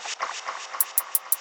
ハハハハ!